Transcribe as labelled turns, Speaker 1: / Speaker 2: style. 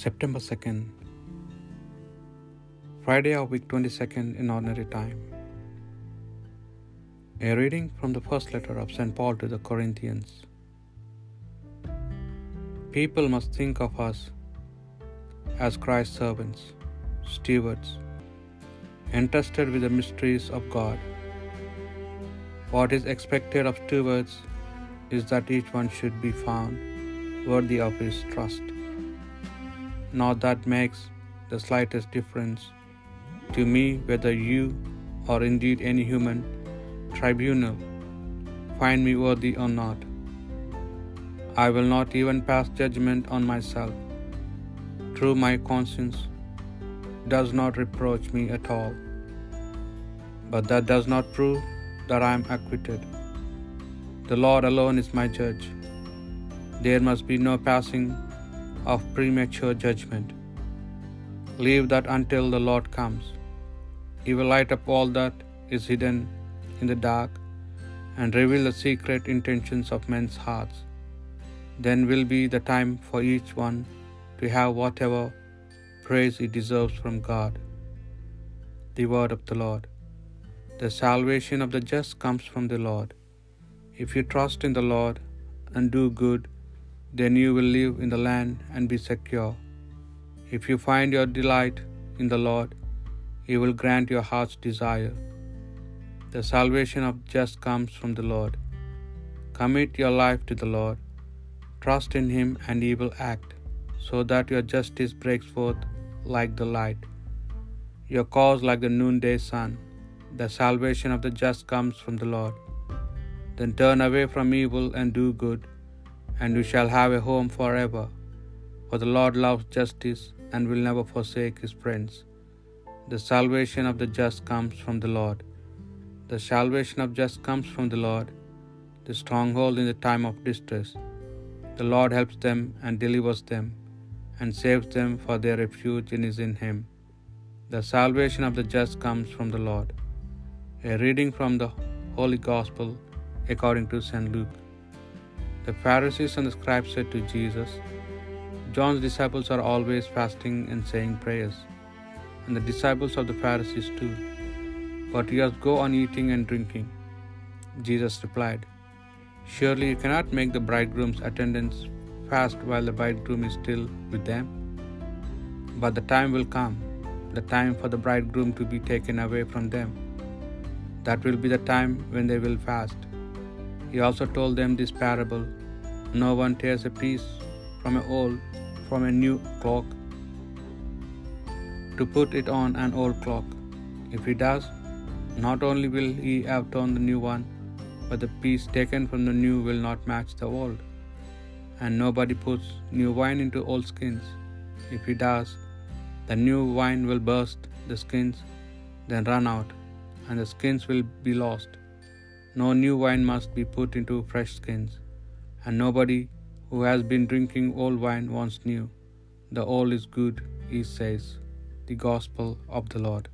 Speaker 1: September 2nd, Friday of week 22nd in ordinary time. A reading from the first letter of St. Paul to the Corinthians. People must think of us as Christ's servants, stewards, entrusted with the mysteries of God. What is expected of stewards is that each one should be found worthy of his trust. Not that makes the slightest difference to me whether you or indeed any human tribunal find me worthy or not. I will not even pass judgment on myself. True, my conscience does not reproach me at all. But that does not prove that I am acquitted. The Lord alone is my judge. There must be no passing of premature judgment. Leave that until the Lord comes. He will light up all that is hidden in the dark and reveal the secret intentions of men's hearts. Then will be the time for each one to have whatever praise he deserves from God. The word of the Lord. The salvation of the just comes from the Lord. If you trust in the Lord and do good, then you will live in the land and be secure. If you find your delight in the Lord, He will grant your heart's desire. The salvation of the just comes from the Lord. Commit your life to the Lord. Trust in Him, and He will act, so that your justice breaks forth like the light, your cause like the noonday sun. The salvation of the just comes from the Lord. Then turn away from evil and do good, and you shall have a home forever. For the Lord loves justice and will never forsake his friends. The salvation of the just comes from the Lord. The salvation of just comes from the Lord, the stronghold in the time of distress. The Lord helps them and delivers them, and saves them, for their refuge is in him. The salvation of the just comes from the Lord. A reading from the Holy Gospel according to St. Luke. The Pharisees and the scribes said to Jesus, John's disciples are always fasting and saying prayers, and the disciples of the Pharisees too. But yours go on eating and drinking. Jesus replied, Surely you cannot make the bridegroom's attendants fast while the bridegroom is still with them. But the time will come, the time for the bridegroom to be taken away from them. That will be the time when they will fast. He also told them this parable No one tears a piece from an old from a new cloak to put it on an old cloak. If he does, not only will he have torn the new one, but the piece taken from the new will not match the old. And nobody puts new wine into old skins. If he does, the new wine will burst the skins, then run out, and the skins will be lost. No new wine must be put into fresh skins, and nobody who has been drinking old wine wants new. The old is good, he says. The Gospel of the Lord.